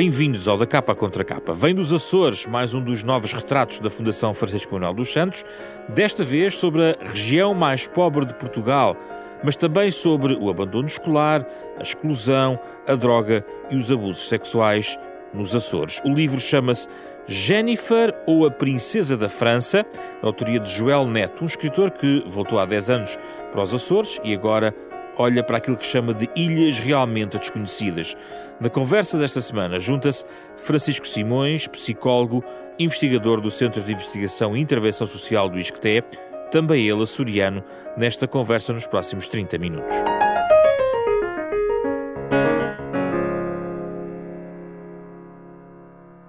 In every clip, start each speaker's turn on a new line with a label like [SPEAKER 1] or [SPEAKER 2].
[SPEAKER 1] Bem-vindos ao Da Capa Contra Capa. Vem dos Açores, mais um dos novos retratos da Fundação Francisco Manuel dos Santos, desta vez sobre a região mais pobre de Portugal, mas também sobre o abandono escolar, a exclusão, a droga e os abusos sexuais nos Açores. O livro chama-se Jennifer ou a Princesa da França, da autoria de Joel Neto, um escritor que voltou há 10 anos para os Açores e agora olha para aquilo que chama de ilhas realmente desconhecidas. Na conversa desta semana junta-se Francisco Simões, psicólogo, investigador do Centro de Investigação e Intervenção Social do ISCTE, também ele açoriano, nesta conversa nos próximos 30 minutos.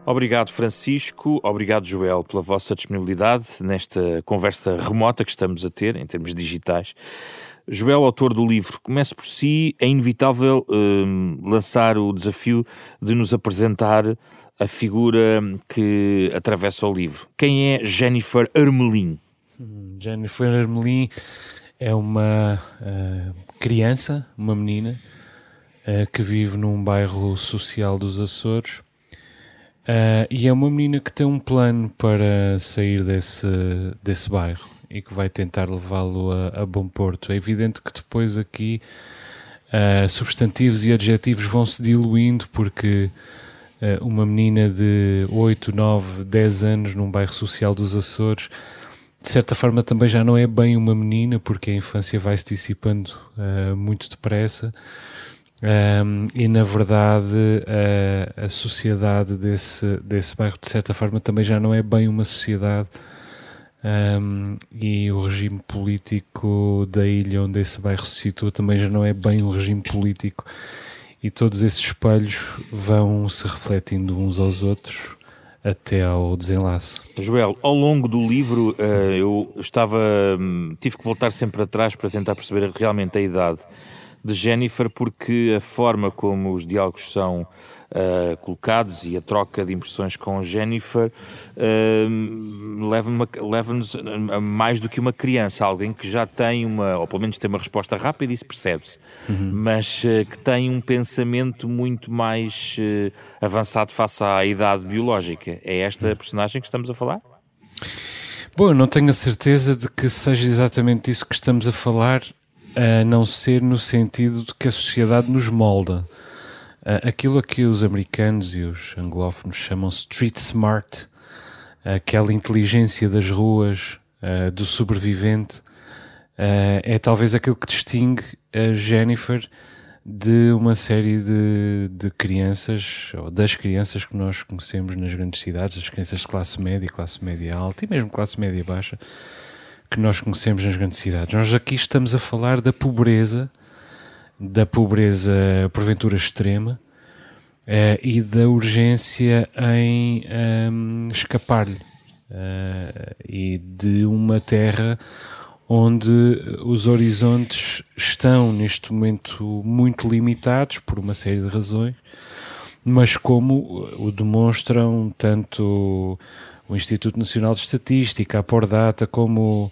[SPEAKER 1] Obrigado, Francisco. Obrigado, Joel, pela vossa disponibilidade nesta conversa remota que estamos a ter, em termos digitais. Joel, autor do livro Comece por si, é inevitável hum, lançar o desafio de nos apresentar a figura que atravessa o livro. Quem é Jennifer Armelin?
[SPEAKER 2] Hum, Jennifer Armelin é uma uh, criança, uma menina, uh, que vive num bairro social dos Açores uh, e é uma menina que tem um plano para sair desse, desse bairro e que vai tentar levá-lo a, a, bom porto. É evidente que depois aqui uh, substantivos e adjetivos vão se diluindo porque uh, uma menina de 8, 9, 10 anos num bairro social dos Açores de certa forma também já não é bem uma menina porque a infância vai se dissipando uh, muito depressa um, e na verdade a sociedade desse, desse bairro de certa forma também já não é bem uma sociedade um, e o regime político da ilha onde esse bairro se situa também já não é bem um regime político e todos esses espelhos vão se refletindo uns aos outros até ao desenlace.
[SPEAKER 1] Joel, ao longo do livro uh, eu estava hum, tive que voltar sempre atrás para tentar perceber realmente a idade de Jennifer porque a forma como os diálogos são uh, colocados e a troca de impressões com Jennifer uh, leva-nos leva a mais do que uma criança, alguém que já tem uma, ou pelo menos tem uma resposta rápida, isso percebe-se, uhum. mas uh, que tem um pensamento muito mais avançado face à idade biológica. É esta uhum. personagem que estamos a falar?
[SPEAKER 2] Bom, eu não tenho a certeza de que seja exatamente isso que estamos a falar, a não ser no sentido de que a sociedade nos molda. Uh, aquilo a que os americanos e os anglófonos chamam street smart, aquela inteligência das ruas, uh, do sobrevivente, uh, é talvez aquilo que distingue a Jennifer de uma série de, de crianças, ou das crianças que nós conhecemos nas grandes cidades, as crianças de classe média, classe média alta e mesmo classe média baixa, que nós conhecemos nas grandes cidades. Nós aqui estamos a falar da pobreza da pobreza porventura extrema uh, e da urgência em um, escapar-lhe uh, e de uma terra onde os horizontes estão neste momento muito limitados por uma série de razões, mas como o demonstram tanto o Instituto Nacional de Estatística, a Pordata, como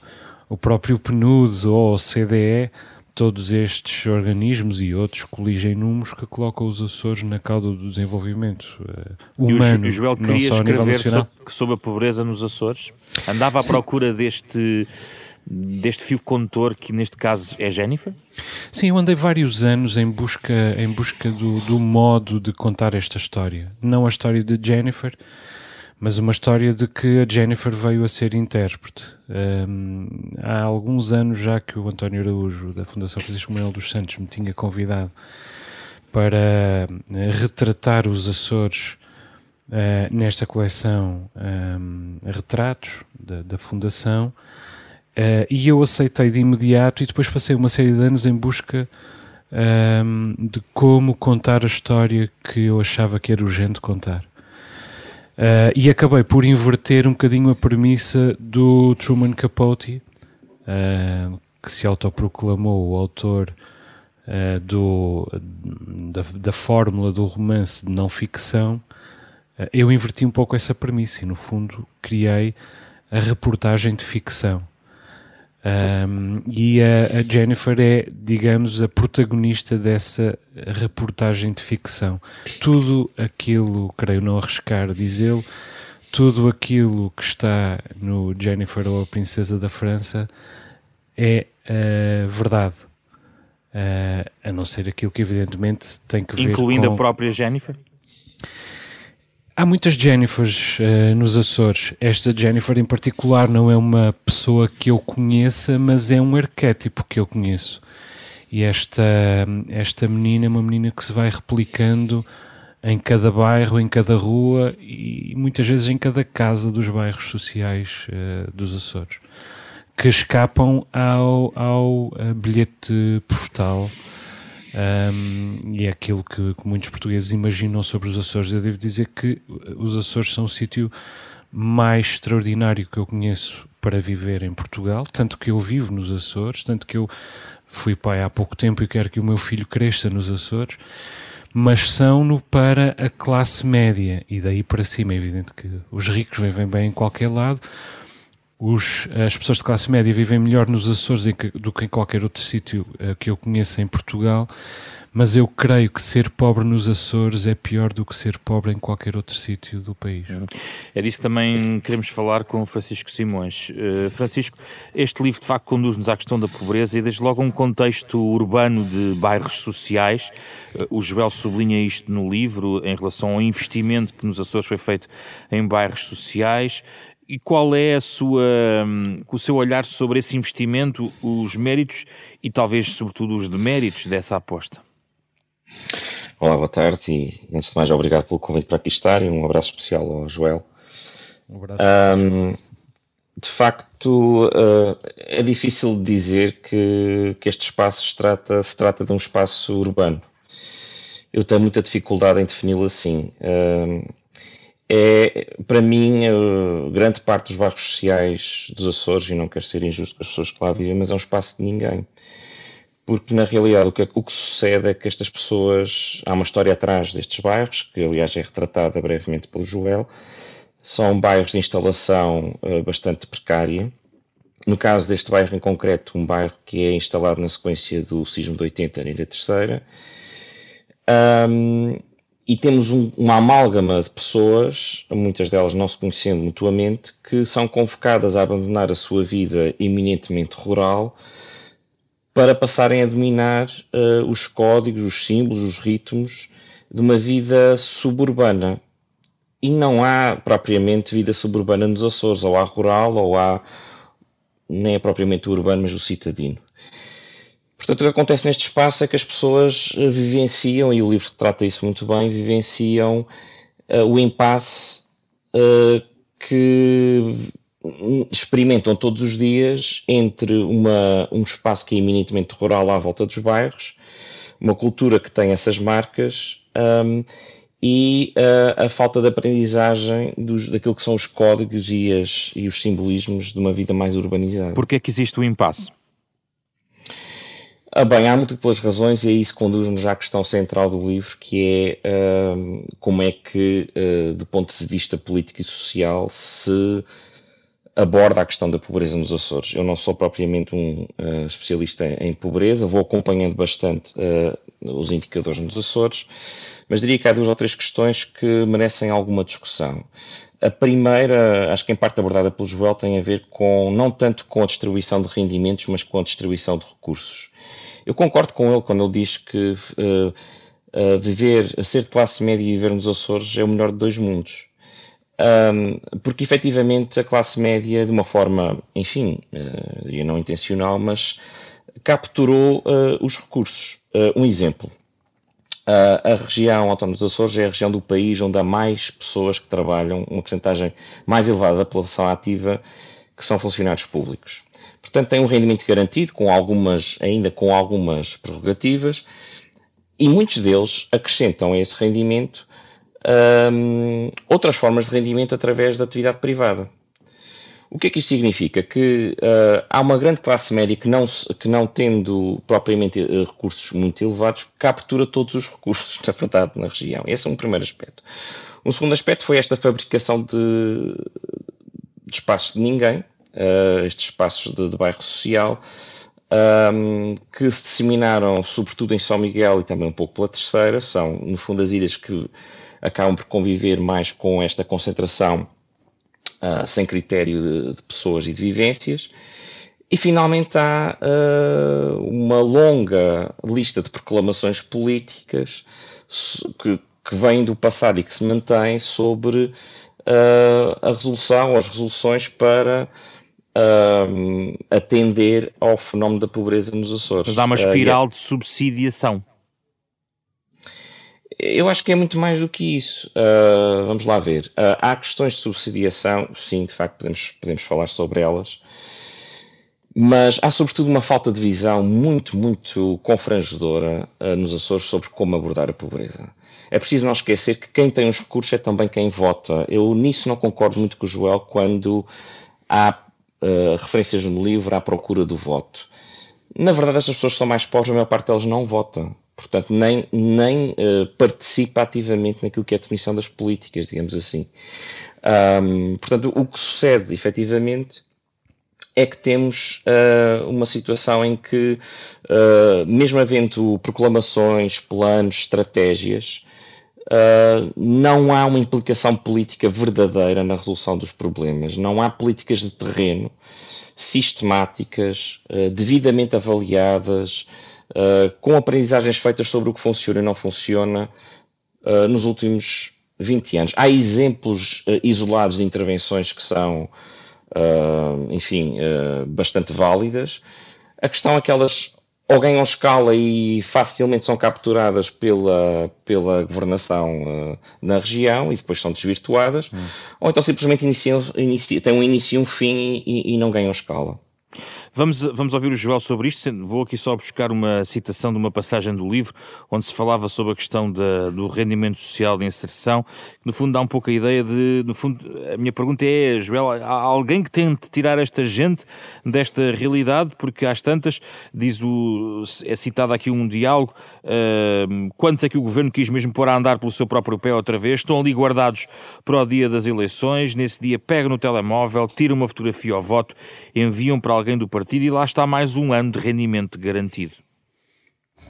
[SPEAKER 2] o próprio PNUD ou o CDE, todos estes organismos e outros coligem números que colocam os Açores na cauda do desenvolvimento uh, humano.
[SPEAKER 1] E o Joel queria escrever sobre, sobre a pobreza nos Açores? Andava à Sim. procura deste deste fio condutor que neste caso é Jennifer?
[SPEAKER 2] Sim, eu andei vários anos em busca, em busca do, do modo de contar esta história. Não a história de Jennifer, mas uma história de que a Jennifer veio a ser intérprete. Um, há alguns anos já que o António Araújo, da Fundação Francisco Manuel dos Santos, me tinha convidado para eh, retratar os Açores uh, nesta coleção um, retratos da, da Fundação uh, e eu aceitei de imediato e depois passei uma série de anos em busca um, de como contar a história que eu achava que era urgente contar. Uh, e acabei por inverter um bocadinho a premissa do Truman Capote, uh, que se autoproclamou o autor uh, do, da, da, fórmula do romance de não ficção. eu inverti um pouco essa premissa e, no fundo, criei a reportagem de ficção. Um, e a, a, Jennifer é, digamos, a protagonista dessa reportagem de ficção. Tudo aquilo, creio não arriscar dizê-lo, tudo aquilo que está no Jennifer ou a Princesa da França é uh, verdade. Uh, a não ser aquilo que, evidentemente, tem que ver
[SPEAKER 1] Incluindo
[SPEAKER 2] com...
[SPEAKER 1] a própria Jennifer?
[SPEAKER 2] Há muitas Jennifers uh, nos Açores. Esta Jennifer em particular não é uma pessoa que eu conheça, mas é um arquétipo que eu conheço. E esta, esta menina é uma menina que se vai replicando em cada bairro, em cada rua e muitas vezes em cada casa dos bairros sociais uh, dos Açores, que escapam ao, ao uh, bilhete postal um, e é aquilo que, que, muitos portugueses imaginam sobre os Açores. Eu devo dizer que os Açores são o sítio mais extraordinário que eu conheço para viver em Portugal, tanto que eu vivo nos Açores, tanto que eu fui pai há pouco tempo e quero que o meu filho cresça nos Açores, mas são-no para a classe média e daí para cima. É evidente que os ricos vivem bem em qualquer lado, os, as pessoas de classe média vivem melhor nos Açores do que em qualquer outro sítio uh, que eu conheça em Portugal, mas eu creio que ser pobre nos Açores é pior do que ser pobre em qualquer outro sítio do país.
[SPEAKER 1] É disso que também queremos falar com Francisco Simões. Uh, Francisco, este livro de facto conduz-nos à questão da pobreza e desde logo um contexto urbano de bairros sociais. Uh, o Joel sublinha isto no livro em relação ao investimento que nos Açores foi feito em bairros sociais e qual é a sua, hum, o seu olhar sobre esse investimento, os méritos e talvez, sobretudo, os deméritos dessa aposta?
[SPEAKER 3] Olá, boa tarde e, antes de mais, obrigado pelo convite para aqui estar e um abraço especial ao Joel. Um abraço. Um, de facto, uh, é difícil dizer que, que este espaço se trata, se trata de um espaço urbano. Eu tenho muita dificuldade em defini-lo assim. Uh, é, para mim, grande parte dos bairros sociais dos Açores, e não quero ser injusto com as pessoas que lá vivem, mas é um espaço de ninguém. Porque, na realidade, o que, o que sucede é que estas pessoas. Há uma história atrás destes bairros, que aliás é retratada brevemente pelo Joel. São bairros de instalação uh, bastante precária. No caso deste bairro em concreto, um bairro que é instalado na sequência do sismo de 80 na Ilha Terceira. Um, e temos um, uma amálgama de pessoas, muitas delas não se conhecendo mutuamente, que são convocadas a abandonar a sua vida eminentemente rural para passarem a dominar uh, os códigos, os símbolos, os ritmos de uma vida suburbana. E não há propriamente vida suburbana nos Açores, ou há rural, ou há nem é propriamente o urbano, mas o citadino. Portanto, o que acontece neste espaço é que as pessoas eh, vivenciam, e o livro trata isso muito bem, vivenciam uh, o impasse uh, que experimentam todos os dias entre uma, um espaço que é eminentemente rural à volta dos bairros, uma cultura que tem essas marcas um, e uh, a falta de aprendizagem dos, daquilo que são os códigos e, as, e os simbolismos de uma vida mais urbanizada.
[SPEAKER 1] Porquê é que existe o impasse?
[SPEAKER 3] Bem, há múltiplas razões e isso conduz-nos à questão central do livro, que é uh, como é que, uh, do ponto de vista político e social, se aborda a questão da pobreza nos Açores. Eu não sou propriamente um uh, especialista em, em, pobreza, vou acompanhando bastante os indicadores nos Açores, mas diria que há duas ou três questões que merecem alguma discussão. A primeira, acho que em parte abordada pelo Joel, tem a ver com não tanto com a distribuição de rendimentos, mas com a distribuição de recursos. Eu concordo com ele quando ele diz que uh, uh, viver, ser de classe média e viver nos Açores é o melhor de dois mundos. Um, porque efetivamente a classe média, de uma forma, enfim, uh, não intencional, mas capturou os recursos. Um exemplo. a região autónoma dos Açores é a região do país onde há mais pessoas que trabalham, uma porcentagem mais elevada da população ativa, que são funcionários públicos. Portanto, tem um rendimento garantido, com algumas, ainda com algumas prerrogativas, e muitos deles acrescentam a esse rendimento um, outras formas de rendimento através da atividade privada. O que é que isto significa? Que uh, há uma grande classe média que não, que não tendo propriamente uh, recursos muito elevados, captura todos os recursos, na verdade, na região. Esse é um primeiro aspecto. Um segundo aspecto foi esta fabricação de, de espaços de ninguém, uh, estes espaços de, de bairro social, um, que se disseminaram sobretudo em São Miguel e também um pouco pela Terceira, são no fundo as ilhas que acabam por conviver mais com esta concentração uh, sem critério de, de, pessoas e de vivências. E finalmente há uh, uma longa lista de proclamações políticas que, que vêm do passado e que se mantém sobre uh, a resolução ou as resoluções para uh, atender ao fenómeno da pobreza nos Açores.
[SPEAKER 1] Mas há uma espiral uh, de subsidiação.
[SPEAKER 3] Eu acho que é muito mais do que isso. Uh, vamos lá ver. há questões de subsidiação, sim, de facto podemos, podemos falar sobre elas, mas há sobretudo uma falta de visão muito, muito confrangedora nos Açores sobre como abordar a pobreza. É preciso não esquecer que quem tem os recursos é também quem vota. Eu nisso não concordo muito com o Joel quando há uh, referências no livro à procura do voto. Na verdade, estas pessoas são mais pobres, a maior parte delas não votam. Portanto, nem, nem uh, participa ativamente naquilo que é a definição das políticas, digamos assim. Um, portanto, o que sucede, efetivamente, é que temos uh, uma situação em que, uh, mesmo havendo proclamações, planos, estratégias, uh, não há uma implicação política verdadeira na resolução dos problemas. Não há políticas de terreno sistemáticas, uh, devidamente avaliadas, uh, com aprendizagens feitas sobre o que funciona e não funciona nos últimos 20 anos. Há exemplos isolados de intervenções que são, enfim, bastante válidas. A questão é que elas ou ganham escala e facilmente são capturadas pela, pela governação uh, na região e depois são desvirtuadas, hum. ou então simplesmente iniciam, têm um início e um fim e, e não ganham escala.
[SPEAKER 1] Vamos, vamos ouvir o Joel sobre isto. Vou aqui só buscar uma citação de uma passagem do livro onde se falava sobre a questão da, do rendimento social de inserção, que no fundo dá um pouco a ideia de. No fundo, a minha pergunta é, Joel, há alguém que tente tirar esta gente desta realidade? Porque às tantas, diz o. É citado aqui um diálogo, uh, quantos é que o governo quis mesmo pôr a andar pelo seu próprio pé outra vez? Estão ali guardados para o dia das eleições, nesse dia pegam no telemóvel, tiram uma fotografia ao voto, enviam para alguém do partido e lá está mais um ano de rendimento garantido.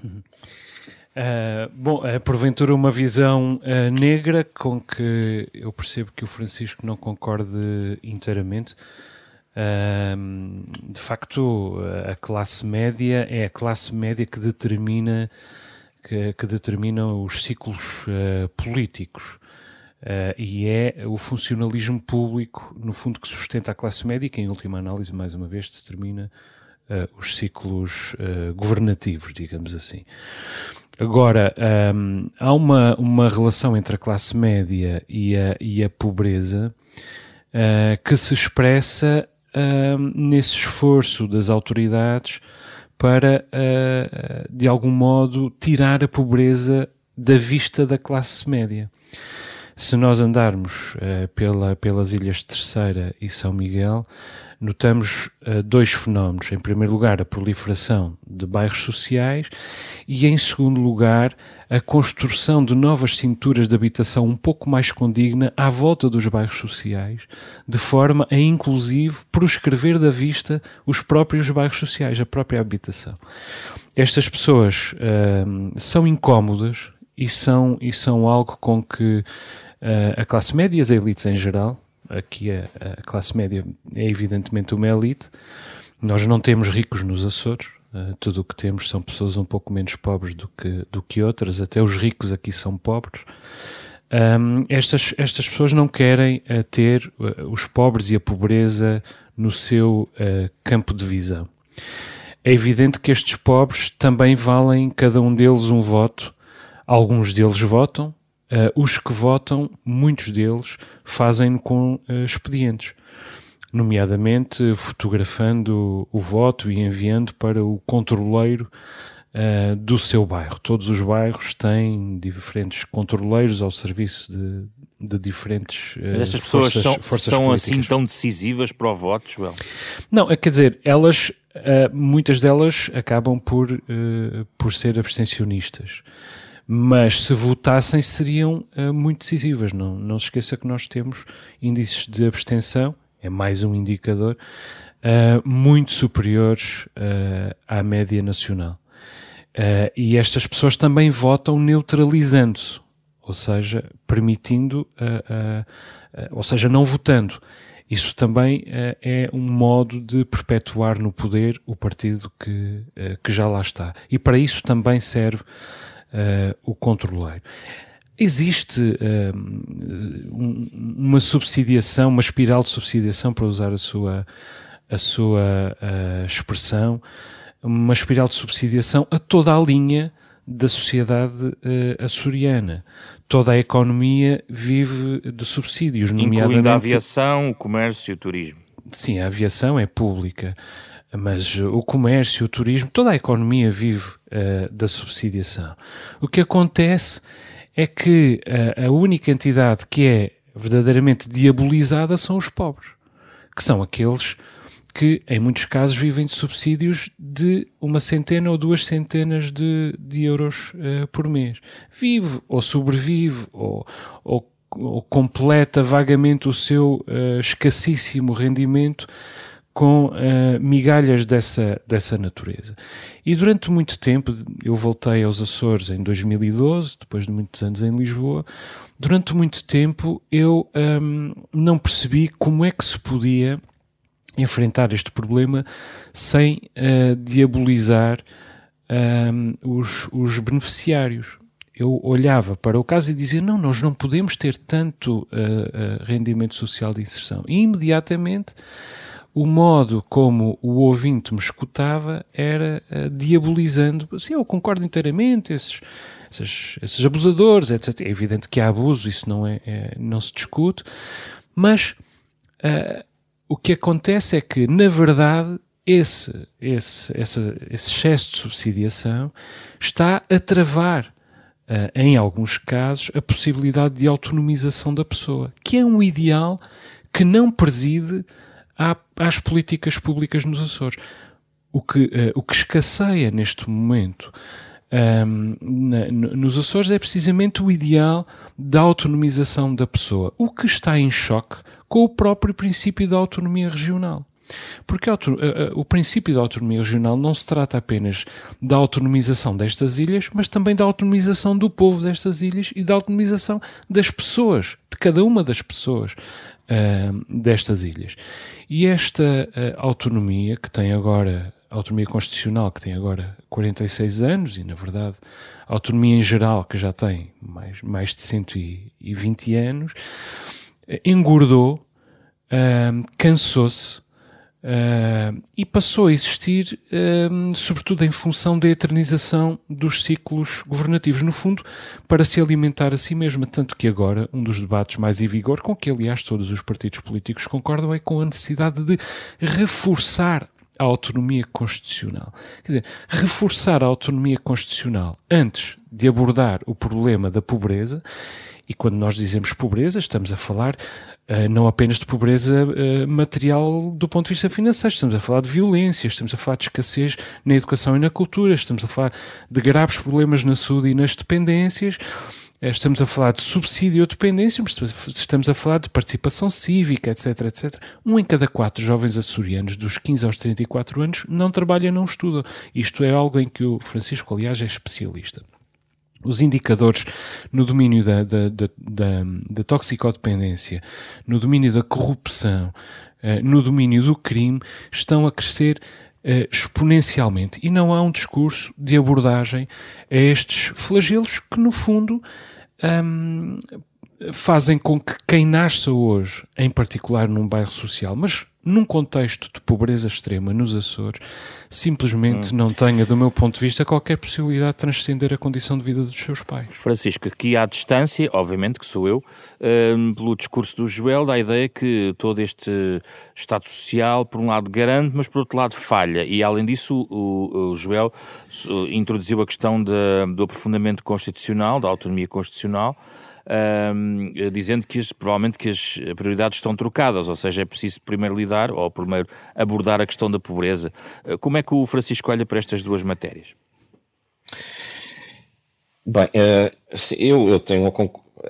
[SPEAKER 2] Uh, bom, é porventura uma visão uh, negra com que eu percebo que o Francisco não concorde inteiramente. Uh, de facto, a classe média é a classe média que determina, que, que determina os ciclos políticos. E é o funcionalismo público, no fundo, que sustenta a classe média, que em última análise, mais uma vez, determina uh, os ciclos uh, governativos, digamos assim. Agora, um, ehm, há uma, uma relação entre a classe média e a, e a pobreza uh, que se expressa ehm, nesse esforço das autoridades para, de algum modo, tirar a pobreza da vista da classe média. Se nós andarmos pela, pelas Ilhas Terceira e São Miguel, notamos uh, dois fenómenos. Em primeiro lugar, a proliferação de bairros sociais e, em segundo lugar, a construção de novas cinturas de habitação um pouco mais condigna à volta dos bairros sociais, de forma a, inclusive, proscrever da vista os próprios bairros sociais, a própria habitação. Estas pessoas uh, são incómodas e são, e são algo com que uh, a classe média e as elites em geral aqui a, a, classe média é evidentemente uma elite. Nós não temos ricos nos Açores, uh, tudo o que temos são pessoas um pouco menos pobres do que, do que outras, até os ricos aqui são pobres. Um, estas, estas pessoas não querem uh, ter uh, os pobres e a pobreza no seu campo de visão. É evidente que estes pobres também valem cada um deles um voto. Alguns deles votam, Uh, os que votam, muitos deles, fazem com uh, expedientes, nomeadamente fotografando o, voto e enviando para o controleiro uh, do seu bairro. Todos os bairros têm diferentes controleiros ao serviço de, de diferentes
[SPEAKER 1] Mas estas pessoas forças, são, forças são assim tão decisivas para o voto, Joel?
[SPEAKER 2] Não, quer dizer, elas, muitas delas acabam por, por ser abstencionistas mas se votassem seriam uh, muito decisivas. Não, não se esqueça que nós temos índices de abstenção é mais um indicador, uh, muito superiores uh, à média nacional. Uh, e estas pessoas também votam neutralizando-se, ou seja, permitindo, ou seja, não votando. Isso também é um modo de perpetuar no poder o partido que, que já lá está. E para isso também serve o controleiro. Existe uh, uma subsidiação, uma espiral de subsidiação, para usar a sua, a sua uh, expressão, uma espiral de subsidiação a toda a linha da sociedade uh, açoriana. Toda a economia vive de subsídios,
[SPEAKER 1] nomeadamente... Incluindo a aviação, o comércio e o turismo.
[SPEAKER 2] Sim, a aviação é pública, mas o comércio, o turismo, toda a economia vive uh, da subsidiação. O que acontece é que a, a única entidade que é verdadeiramente diabolizada são os pobres, que são aqueles que, em muitos casos, vivem de subsídios de uma centena ou duas centenas de, de euros uh, por mês. Vive ou sobrevive ou, ou, ou completa vagamente o seu uh, escassíssimo rendimento com uh, migalhas dessa, dessa natureza. E durante muito tempo, eu voltei aos Açores em 2012, depois de muitos anos em Lisboa, durante muito tempo eu um, não percebi como é que se podia enfrentar este problema sem uh, diabolizar um, os, os beneficiários eu olhava para o caso e dizia: não, nós não podemos ter tanto uh, uh, rendimento social de inserção. E imediatamente o modo como o ouvinte me escutava era uh, diabolizando. Sim, eu concordo inteiramente, esses, esses, esses, abusadores, etc. É evidente que há abuso, isso não, é, é não se discute, mas uh, o que acontece é que, na verdade, esse, esse, esse, esse excesso de subsidiação está a travar, uh, em alguns casos, a possibilidade de autonomização da pessoa, que é um ideal que não preside à, às políticas públicas nos Açores. O que, uh, o que escasseia neste momento um, ehm, na, nos Açores é precisamente o ideal da autonomização da pessoa, o que está em choque com o próprio princípio da autonomia regional. Porque o princípio da autonomia regional não se trata apenas da autonomização destas ilhas, mas também da autonomização do povo destas ilhas e da autonomização das pessoas, de cada uma das pessoas uh, destas ilhas. E esta uh, autonomia, que tem agora, autonomia constitucional, que tem agora 46 anos, e na verdade autonomia em geral, que já tem mais, mais de 120 anos, engordou, uh, cansou-se Uh, e passou a existir, uh, sobretudo em função da eternização dos ciclos governativos, no fundo, para se alimentar a si mesma. Tanto que agora, um dos debates mais em vigor, com que aliás todos os partidos políticos concordam, é com a necessidade de reforçar a autonomia constitucional. Quer dizer, reforçar a autonomia constitucional antes de abordar o problema da pobreza e quando nós dizemos pobreza, estamos a falar não apenas de pobreza uh, material do ponto de vista financeiro, estamos a falar de violência, estamos a falar de escassez na educação e na cultura, estamos a falar de graves problemas na saúde e nas dependências, eh, estamos a falar de subsídio ou dependência, estamos a falar de participação cívica, etc, etc. Um em cada quatro jovens açorianos dos 15 aos 34 anos não trabalha, não estuda. Isto é algo em que o Francisco, aliás, é especialista os indicadores no domínio da, da, da, da, da toxicodependência, no domínio da corrupção, uh, no domínio do crime, estão a crescer uh, exponencialmente. E não há um discurso de abordagem a estes flagelos que, no fundo, um, fazem com que quem nasça hoje, em particular num bairro social, mas num contexto de pobreza extrema nos Açores, simplesmente hum. não tenha, do meu ponto de vista, qualquer possibilidade de transcender a condição de vida dos seus pais.
[SPEAKER 1] Francisco, aqui à distância, obviamente que sou eu, um, pelo discurso do Joel, dá a ideia que todo este Estado Social, por um lado, garante, mas por outro lado, falha. E além disso, o, o Joel introduziu a questão de, do aprofundamento constitucional, da autonomia constitucional dizendo que provavelmente que as prioridades estão trocadas, ou seja, é preciso primeiro lidar, ou primeiro abordar a questão da pobreza. Uh, como é que o Francisco olha para estas duas matérias?
[SPEAKER 3] Bem, uh, eu, eu tenho uma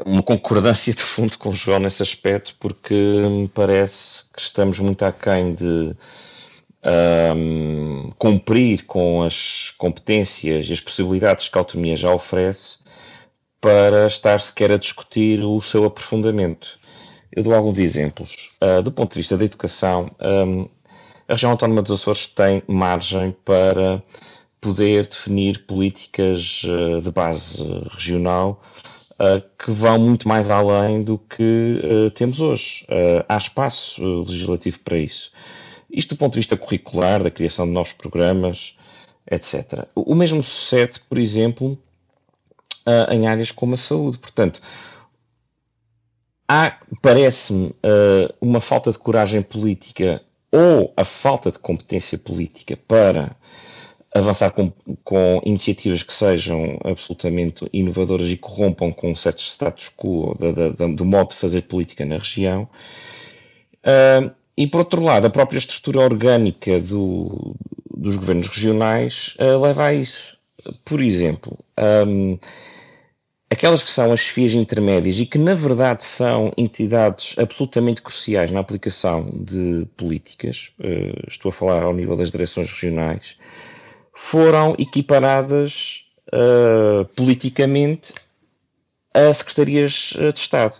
[SPEAKER 3] uma concordância de fundo com o João nesse aspecto, porque me parece que estamos muito aquém de um, cumprir com as competências e as possibilidades que a autonomia já oferece para estar sequer a discutir o seu aprofundamento. Eu dou alguns exemplos. Uh, do ponto de vista da educação, um, a região autónoma dos Açores tem margem para poder definir políticas uh, de base regional uh, que vão muito mais além do que temos hoje. há espaço legislativo para isso. Isto do ponto de vista curricular, da criação de novos programas, etc. O mesmo sucede, por exemplo, em áreas como a saúde. Portanto, há, parece-me, uh, uma falta de coragem política ou a falta de competência política para avançar com, com, iniciativas que sejam absolutamente inovadoras e corrompam com certos status quo da, da, do modo de fazer política na região. Uh, e, por outro lado, a própria estrutura orgânica do, dos governos regionais uh, leva a isso. Por exemplo, um, aquelas que são as FIAs intermédias e que, na verdade, são entidades absolutamente cruciais na aplicação de políticas, uh, estou a falar ao nível das direções regionais, foram equiparadas uh, politicamente a secretarias eh, de Estado.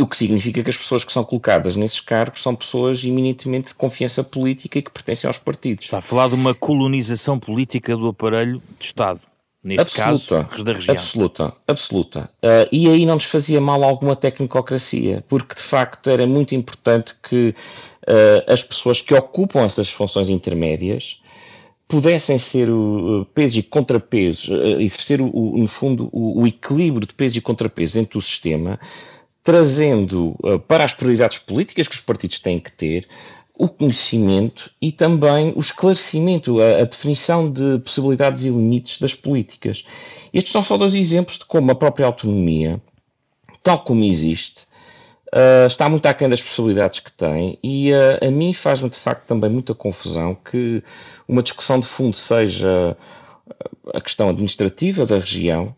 [SPEAKER 3] O que significa que as pessoas que são colocadas nesses cargos são pessoas eminentemente de confiança política e que pertencem aos partidos.
[SPEAKER 1] Está a falar de uma colonização política do aparelho de Estado neste absoluta, caso, da região.
[SPEAKER 3] Absoluta, absoluta. Uh, e aí não nos fazia mal alguma tecnicocracia, porque de facto era muito importante que uh, as pessoas que ocupam essas funções intermédias pudessem ser o peso e contrapeso, uh, exercer, o, no fundo, o, o, equilíbrio de peso e contrapeso entre o sistema, trazendo para as prioridades políticas que os partidos têm que ter o conhecimento e também o esclarecimento, a, a, definição de possibilidades e limites das políticas. Estes são só dois exemplos de como a própria autonomia, tal como existe, uh, está muito aquém das possibilidades que tem e uh, a mim faz-me de facto também muita confusão que uma discussão de fundo seja a questão administrativa da região,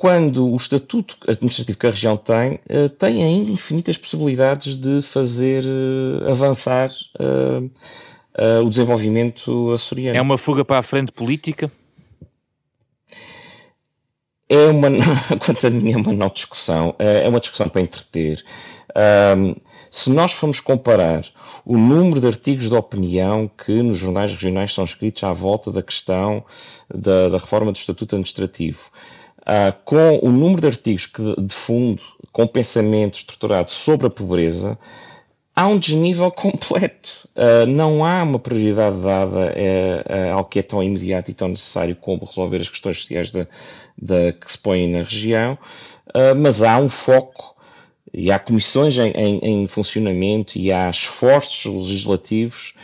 [SPEAKER 3] quando o estatuto administrativo que a região tem, uh, tem ainda infinitas possibilidades de fazer uh, avançar uh, o desenvolvimento açoriano.
[SPEAKER 1] É uma fuga para a frente política?
[SPEAKER 3] É uma, quanto a mim, é uma não discussão, é uma discussão para entreter. Se nós formos comparar o número de artigos de opinião que nos jornais regionais são escritos à volta da questão da, da reforma do Estatuto Administrativo, uh, com o número de artigos que, de fundo, com pensamento estruturado sobre a pobreza, há um desnível completo. Uh, não há uma prioridade dada uh, ao que é tão imediato e tão necessário como resolver as questões sociais da, da que se põem na região, mas há um foco e há comissões em, em, em funcionamento e há esforços legislativos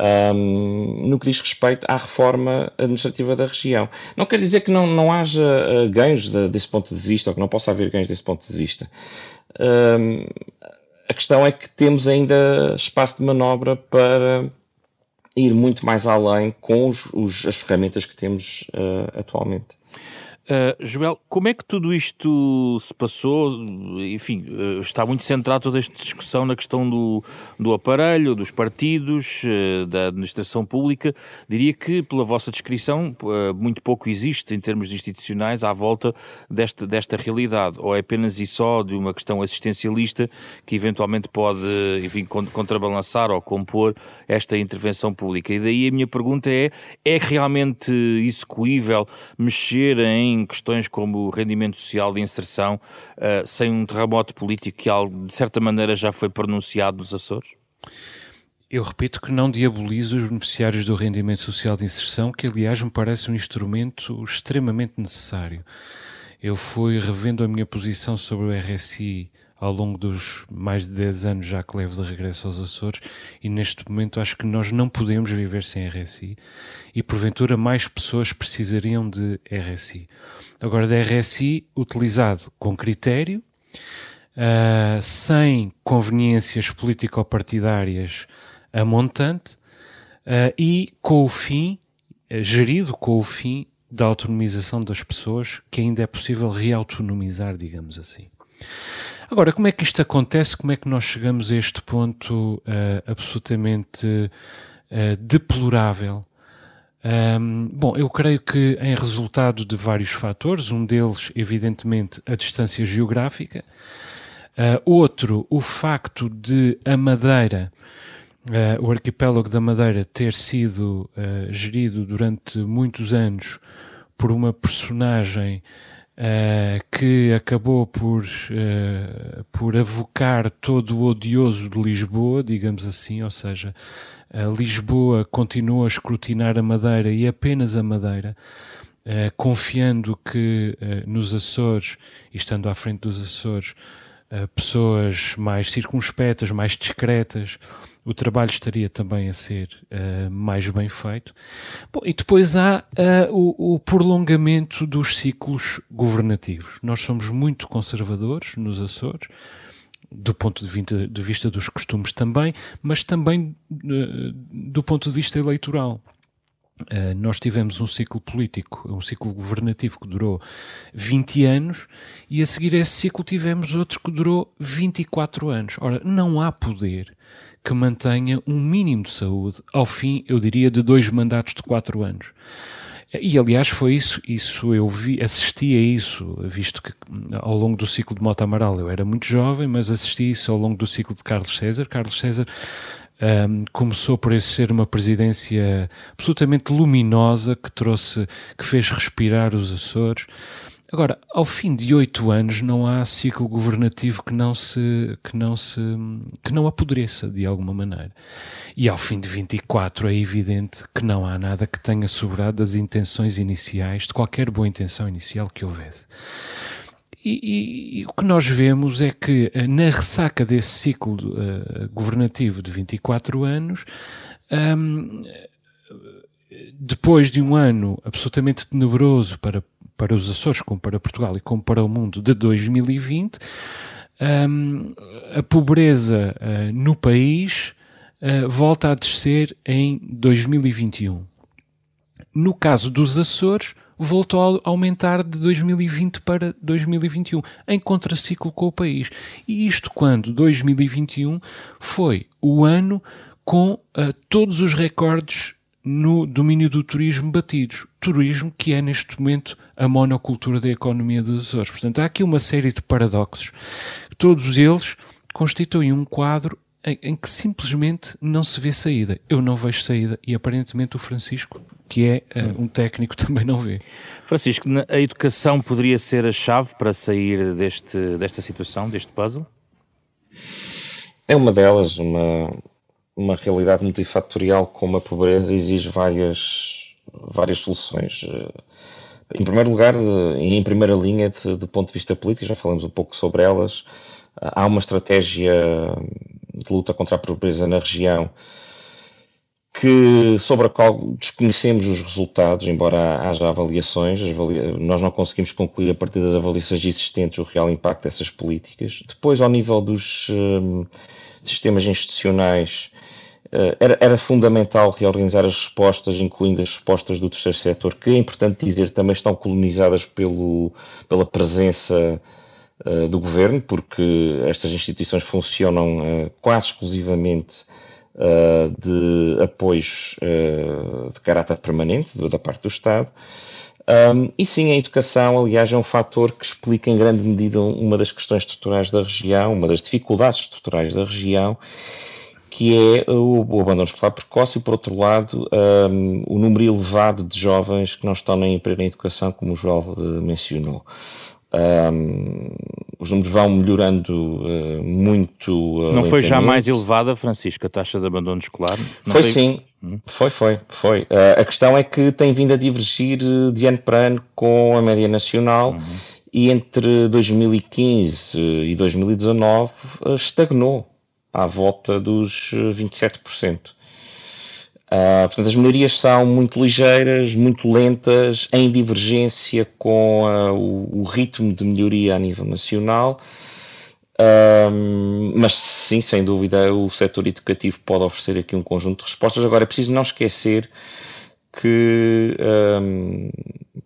[SPEAKER 3] um, no que diz respeito à reforma administrativa da região. Não quer dizer que não, não haja uh, ganhos de, desse ponto de vista, ou que não possa haver ganhos desse ponto de vista. Um, a questão é que temos ainda espaço de manobra para ir muito mais além com os, os, as ferramentas que temos uh, atualmente.
[SPEAKER 1] Uh, Joel, como é que tudo isto se passou? Enfim, uh, está muito centrado toda esta discussão na questão do, do aparelho, dos partidos, uh, da administração pública. Diria que, pela vossa descrição, muito pouco existe em termos institucionais à volta desta, desta realidade. Ou é apenas e só de uma questão assistencialista que eventualmente pode, enfim, contrabalançar ou compor esta intervenção pública. E daí a minha pergunta é: é realmente execuível mexer em questões como o rendimento social de inserção uh, sem um terremoto político que, de certa maneira, já foi pronunciado nos Açores?
[SPEAKER 2] Eu repito que não diabolizo os beneficiários do rendimento social de inserção, que aliás me parece um instrumento extremamente necessário. Eu fui revendo a minha posição sobre o RSI ao longo dos mais de 10 anos já que levo de regresso aos Açores e neste momento acho que nós não podemos viver sem RSI e porventura mais pessoas precisariam de RSI. Agora, de RSI utilizado com critério, uh, sem conveniências político-partidárias a montante uh, e com o fim, uh, gerido com o fim da autonomização das pessoas que ainda é possível reautonomizar, digamos assim. Agora, como é que isto acontece? Como é que nós chegamos a este ponto uh, absolutamente uh, deplorável? Um, bom, eu creio que em resultado de vários fatores, um deles, evidentemente, a distância geográfica, uh, outro, o facto de a Madeira, o arquipélago da Madeira, ter sido gerido durante muitos anos por uma personagem Uh, que acabou por, uh, por avocar todo o odioso de Lisboa, digamos assim, ou seja, uh, Lisboa continuou a escrutinar a Madeira e apenas a Madeira, confiando que nos Açores, estando à frente dos Açores, pessoas mais circunspectas, mais discretas, o trabalho estaria também a ser uh, mais bem feito. Bom, e depois há uh, o, o, prolongamento dos ciclos governativos. Nós somos muito conservadores nos Açores, do ponto de vista, de vista dos costumes também, mas também uh, do ponto de vista eleitoral. Nós tivemos um ciclo político, um ciclo governativo que durou 20 anos e a seguir a esse ciclo tivemos outro que durou 24 anos. Ora, não há poder que mantenha um mínimo de saúde ao fim, eu diria, de dois mandatos de quatro anos. E aliás foi isso, isso eu vi, assisti a isso, visto que ao longo do ciclo de Mota Amaral eu era muito jovem, mas assisti isso ao longo do ciclo de Carlos César. Carlos César um, começou por esse ser uma presidência absolutamente luminosa que trouxe, que fez respirar os Açores. Agora, ao fim de oito anos, não há ciclo governativo que não se que não se que não apodreça de alguma maneira. E ao fim de 24 é evidente que não há nada que tenha sobrado das intenções iniciais, de qualquer boa intenção inicial que houvesse. E, e, e, o que nós vemos é que eh, na ressaca desse ciclo uh, governativo de 24 anos, um, depois de um ano absolutamente tenebroso para para os Açores, como para Portugal e como para o mundo de 2020, um, a pobreza uh, no país uh, volta a descer em 2021. No caso dos Açores, voltou a aumentar de 2020 para 2021, em contraciclo com o país. E isto quando 2021 foi o ano com uh, todos os recordes no domínio do turismo batidos. Turismo que é neste momento a monocultura da economia dos Açores. Portanto, há aqui uma série de paradoxos. Todos eles constituem um quadro em, que simplesmente não se vê saída. Eu não vejo saída e aparentemente o Francisco, que é uh, um técnico, também não vê.
[SPEAKER 1] Francisco, a educação poderia ser a chave para sair deste, desta situação, deste puzzle?
[SPEAKER 3] É uma delas, uma, uma realidade multifatorial como a pobreza exige várias, várias soluções. Em primeiro lugar, e em primeira linha, de, do ponto de vista político, já falamos um pouco sobre elas, há uma estratégia de luta contra a pobreza na região que, sobre a qual desconhecemos os resultados, embora haja avaliações, nós não conseguimos concluir a partir das avaliações existentes o real impacto dessas políticas. Depois, ao nível dos um, sistemas institucionais, eh, era, era, fundamental reorganizar as respostas, incluindo as respostas do terceiro setor, que é importante dizer também estão colonizadas pelo, pela presença uh, do governo, porque estas instituições funcionam uh, quase exclusivamente uh, de apoios de caráter permanente da parte do Estado. Um, e sim, a educação, aliás, é um fator que explica em grande medida uma das questões estruturais da região, uma das dificuldades estruturais da região que é o, o abandono escolar precoce e, por outro lado, um, o número elevado de jovens que não estão nem em plena educação, como o João uh, mencionou. Um, os números vão melhorando uh, muito.
[SPEAKER 1] Uh, não foi já mais elevada, Francisco, a taxa de abandono escolar? Não
[SPEAKER 3] foi tem... sim, hum? foi, foi, foi. Uh, a questão é que tem vindo a divergir de ano para ano com a média nacional uhum. e entre 2015 e 2019 estagnou à volta dos 27%. Uh, ah, portanto, as melhorias são muito ligeiras, muito lentas, em divergência com uh, o, o, ritmo de melhoria a nível nacional. Mas sim, sem dúvida, o setor educativo pode oferecer aqui um conjunto de respostas. Agora, é preciso não esquecer que, um,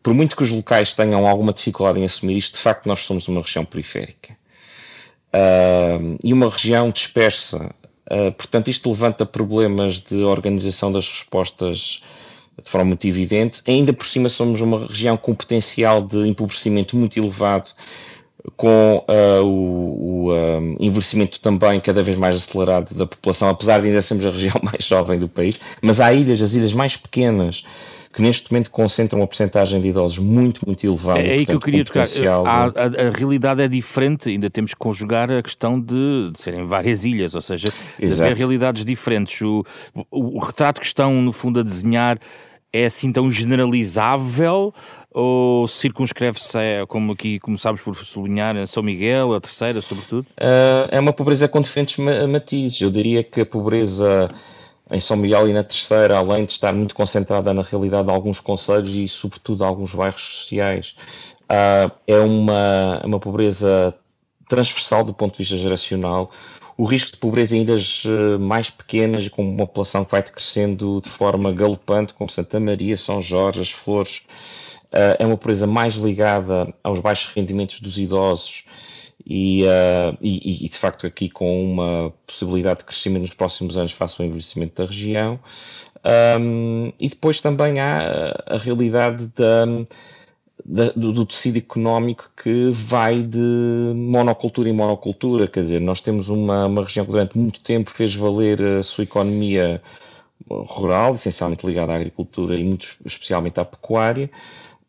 [SPEAKER 3] por muito que os locais tenham alguma dificuldade em assumir isto, de facto nós somos uma região periférica. Uh, e uma região dispersa. Uh, portanto, isto levanta problemas de organização das respostas de forma muito evidente. Ainda por cima, somos uma região com potencial de empobrecimento muito elevado, com uh, o, o um, envelhecimento também cada vez mais acelerado da população, apesar de ainda sermos a região mais jovem do país. Mas há ilhas, as ilhas mais pequenas, que neste momento concentram uma porcentagem de idosos muito, muito elevada.
[SPEAKER 1] É, é aí que eu queria tocar. A, a, a, realidade é diferente, ainda temos que conjugar a questão de, de serem várias ilhas, ou seja, de haver realidades diferentes. O, o, o retrato que estão, no fundo, a desenhar é assim tão generalizável ou circunscreve-se, como aqui começámos por sublinhar, a São Miguel, a terceira, sobretudo?
[SPEAKER 3] Uh, é uma pobreza com diferentes matizes. Eu diria que a pobreza em São Miguel e na Terceira, além de estar muito concentrada na realidade de alguns conselhos e, sobretudo, alguns bairros sociais, uh, é uma, uma pobreza transversal do ponto de vista geracional. O risco de pobreza em ilhas ah, mais pequenas, com uma população que vai crescendo de forma galopante, como Santa Maria, São Jorge, as Flores, uh, é uma pobreza mais ligada aos baixos rendimentos dos idosos e, uh, e, e, de facto aqui com uma possibilidade de crescimento nos próximos anos face ao envelhecimento da região. Um, e depois também há a realidade da, da, do, do, tecido económico que vai de monocultura em monocultura, quer dizer, nós temos uma, uma região que durante muito tempo fez valer a sua economia rural, essencialmente ligada à agricultura e muito especialmente à pecuária,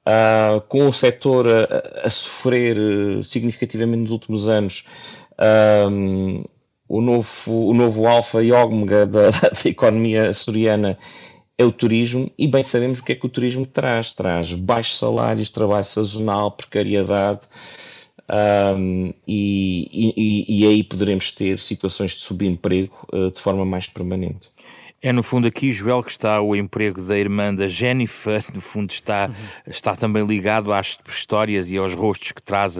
[SPEAKER 3] uh, com o setor a, a, sofrer eh, significativamente nos últimos anos, um, o novo, o novo alfa e ômega da, da, economia açoriana é o turismo, e bem sabemos o que é que o turismo traz. Traz baixos salários, trabalho sazonal, precariedade, um, e, e, e, aí poderemos ter situações de subemprego uh, de forma mais permanente.
[SPEAKER 1] É no fundo aqui, Joel, que está o emprego da irmã da Jennifer, no fundo está, uhum. está também ligado às histórias e aos rostos que traz,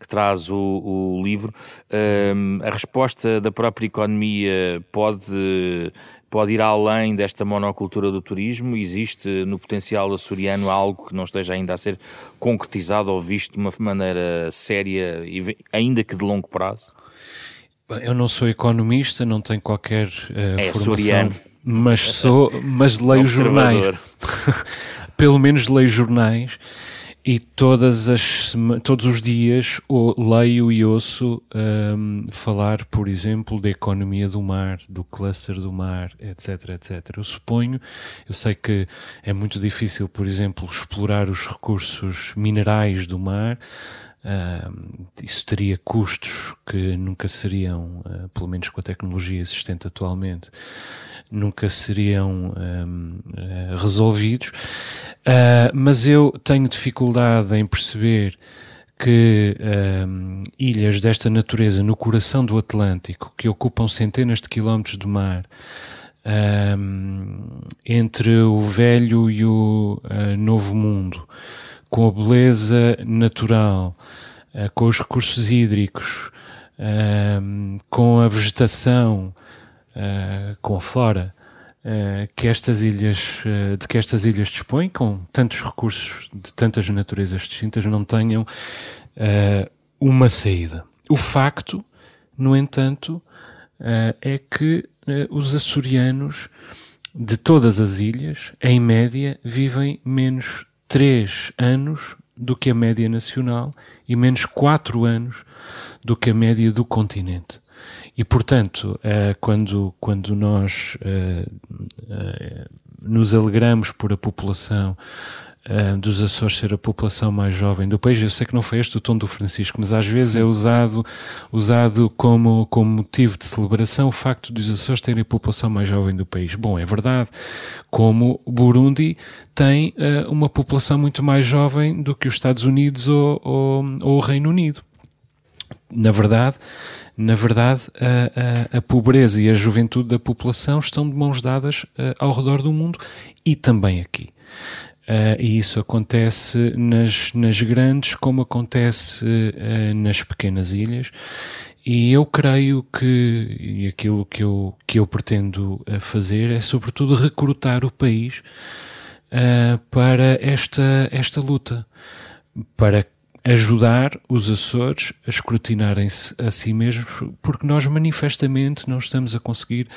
[SPEAKER 1] que traz o, o livro. Um, a resposta da própria economia pode pode ir além desta monocultura do turismo? Existe no potencial açoriano algo que não esteja ainda a ser concretizado ou visto de uma maneira séria, ainda que de longo prazo?
[SPEAKER 2] Eu não sou economista, não tenho qualquer uh, é formação. Açoriano mas sou, mas leio jornais. Pelo menos leio jornais e todas as, todos os dias leio e ouço um, falar, por exemplo, da economia do mar, do cluster do mar, etc, etc. Eu suponho, eu sei que é muito difícil, por exemplo, explorar os recursos minerais do mar, Isso teria custos que nunca seriam, uh, pelo menos com a tecnologia existente atualmente, nunca seriam uh, resolvidos. Ah, mas eu tenho dificuldade em perceber que um, ilhas desta natureza no coração do Atlântico, que ocupam centenas de quilómetros de mar, um, entre o velho e o novo mundo, com a beleza natural, uh, com os recursos hídricos, uh, com a vegetação, uh, com a flora, que estas ilhas, de que estas ilhas dispõem, com tantos recursos de tantas naturezas distintas, não tenham uma saída. O facto, no entanto, é que os açorianos de todas as ilhas, em média, vivem menos 3 anos do que a média nacional e menos 4 anos do que a média do continente. E, portanto, eh, quando, quando nós eh, eh, nos alegramos por a população dos Açores ser a população mais jovem do país. Eu sei que não foi este o tom do Francisco, mas às vezes é usado, usado como, como motivo de celebração o facto dos Açores terem a população mais jovem do país. Bom, é verdade, como o Burundi tem uh, uma população muito mais jovem do que os Estados Unidos ou, ou, ou o Reino Unido. Na verdade, na verdade, a, a, a, pobreza e a juventude da população estão de mãos dadas uh, ao redor do mundo e também aqui. Uh, e isso acontece nas, nas grandes como acontece uh, nas pequenas ilhas. E eu creio que e aquilo que eu, que eu pretendo eh, fazer é, sobretudo, recrutar o país uh, para esta, esta luta, para ajudar os Açores a escrutinarem-se a si mesmos, porque nós manifestamente não estamos a conseguir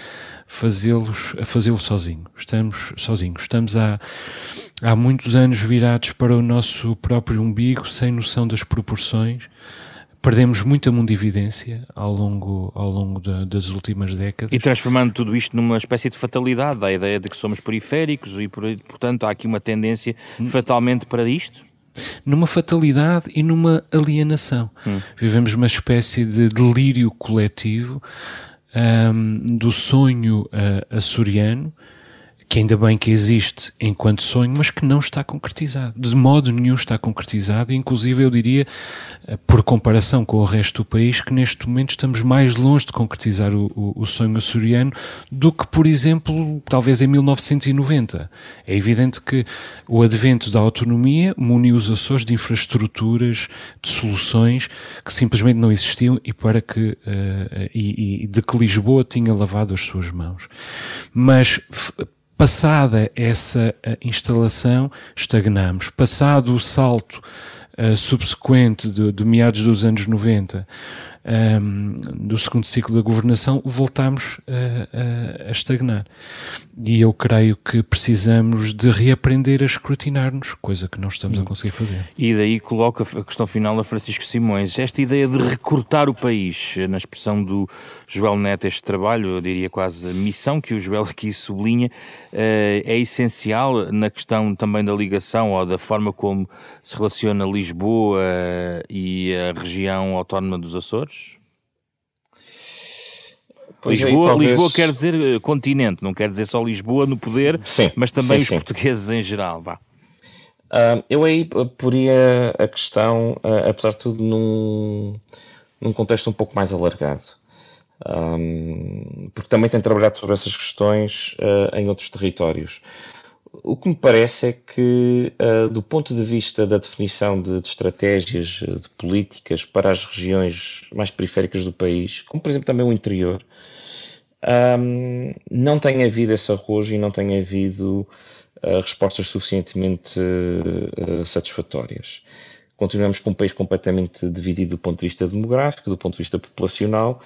[SPEAKER 2] fazê-los a fazê-lo sozinho. Estamos sozinhos. Estamos há, há muitos anos virados para o nosso próprio umbigo, sem noção das proporções. Perdemos muita mundividência ao longo, ao longo da, das últimas décadas.
[SPEAKER 1] E transformando tudo isto numa espécie de fatalidade, a ideia de que somos periféricos e, portanto, há aqui uma tendência fatalmente para isto?
[SPEAKER 2] numa fatalidade e numa alienação. Hum. Vivemos uma espécie de delírio coletivo um, do sonho uh, açoriano que ainda bem que existe enquanto sonho, mas que não está concretizado. De modo nenhum está concretizado, e inclusive eu diria, eh, por comparação com o resto do país, que neste momento estamos mais longe de concretizar o, o, o sonho açoriano do que, por exemplo, talvez em 1990. É evidente que o advento da autonomia muniu os Açores de infraestruturas, de soluções que simplesmente não existiam e para que uh, e, e de que Lisboa tinha lavado as suas mãos. Mas Passada essa eh, instalação, estagnamos. Passado o salto uh, subsequente de, de, meados dos anos 90, um, ehm, do segundo ciclo da governação, voltamos a, a, a, estagnar. E eu creio que precisamos de reaprender a escrutinar-nos, coisa que não estamos a conseguir fazer.
[SPEAKER 1] E daí coloca a questão final a Francisco Simões. Esta ideia de recortar o país, na expressão do Joel Neto, este trabalho, eu diria quase a missão que o Joel aqui sublinha, eh, é essencial na questão também da ligação ou da forma como se relaciona Lisboa e a região autónoma dos Açores? Pois Lisboa, talvez... Lisboa quer dizer eh, continente, não quer dizer só Lisboa no poder, sim, mas também sim, os sim. portugueses em geral. Vá.
[SPEAKER 3] Uh, eu aí poria a questão, uh, apesar de tudo, num, num contexto um pouco mais alargado. Um, porque também tenho trabalhado sobre essas questões uh, em outros territórios. O que me parece é que, uh, do ponto de vista da definição de, de, estratégias, de políticas para as regiões mais periféricas do país, como por exemplo também o interior, um, não tem havido esse arrojo e não tem havido uh, respostas suficientemente uh, satisfatórias. Continuamos com um país completamente dividido do ponto de vista demográfico, do ponto de vista populacional,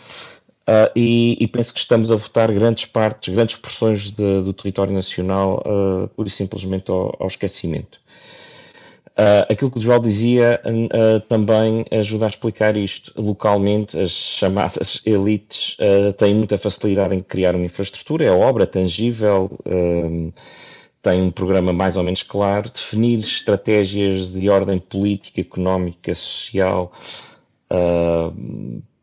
[SPEAKER 3] Uh, e, e, penso que estamos a votar grandes partes, grandes porções de, do território nacional, uh, pura e simplesmente ao, ao esquecimento. Uh, aquilo que o João dizia uh, também ajuda a explicar isto. Localmente, as chamadas elites têm muita facilidade em criar uma infraestrutura, é obra tangível, têm um programa mais ou menos claro, definir estratégias de ordem política, económica, social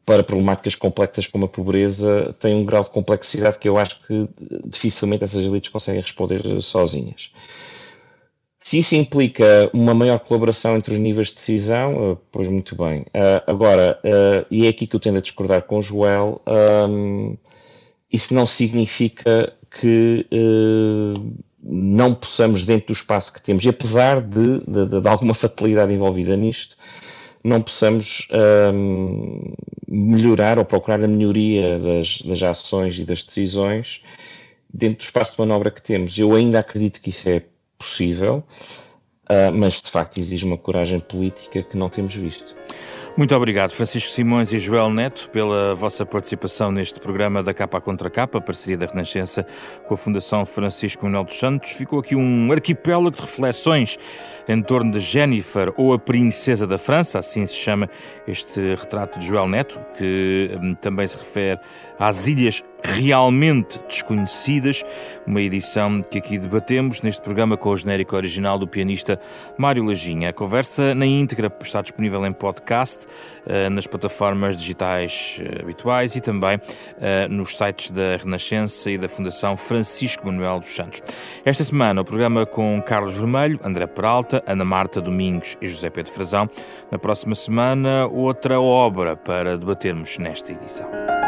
[SPEAKER 3] para problemáticas complexas como a pobreza tem um grau de complexidade que eu acho que dificilmente essas elites conseguem responder sozinhas. Se isso implica uma maior colaboração entre os níveis de decisão, eh, pois muito bem. Agora, e é aqui que eu tendo a discordar com o Joel, um, isso não significa que não possamos, dentro do espaço que temos, e apesar de, de, de alguma fatalidade envolvida nisto, não possamos um, melhorar ou procurar a melhoria das, das ações e das decisões dentro do espaço de manobra que temos. Eu ainda acredito que isso é possível, uh, mas de facto exige uma coragem política que não temos visto.
[SPEAKER 1] Muito obrigado, Francisco Simões e Joel Neto, pela vossa participação neste programa da Capa Contra Capa, parceria da Renascença com a Fundação Francisco Manuel dos Santos. Ficou aqui um arquipélago de reflexões em torno de Jennifer ou a Princesa da França, assim se chama este retrato de Joel Neto, que hum, também se refere às ilhas realmente desconhecidas, uma edição que aqui debatemos neste programa com o genérico original do pianista Mário Lajinha. A conversa na íntegra está disponível em podcast, eh, nas plataformas digitais eh, habituais e também eh, nos sites da Renascença e da Fundação Francisco Manuel dos Santos. Esta semana o programa com Carlos Vermelho, André Peralta, Ana Marta Domingos e José Pedro Frazão. Na próxima semana, outra obra para debatermos nesta edição.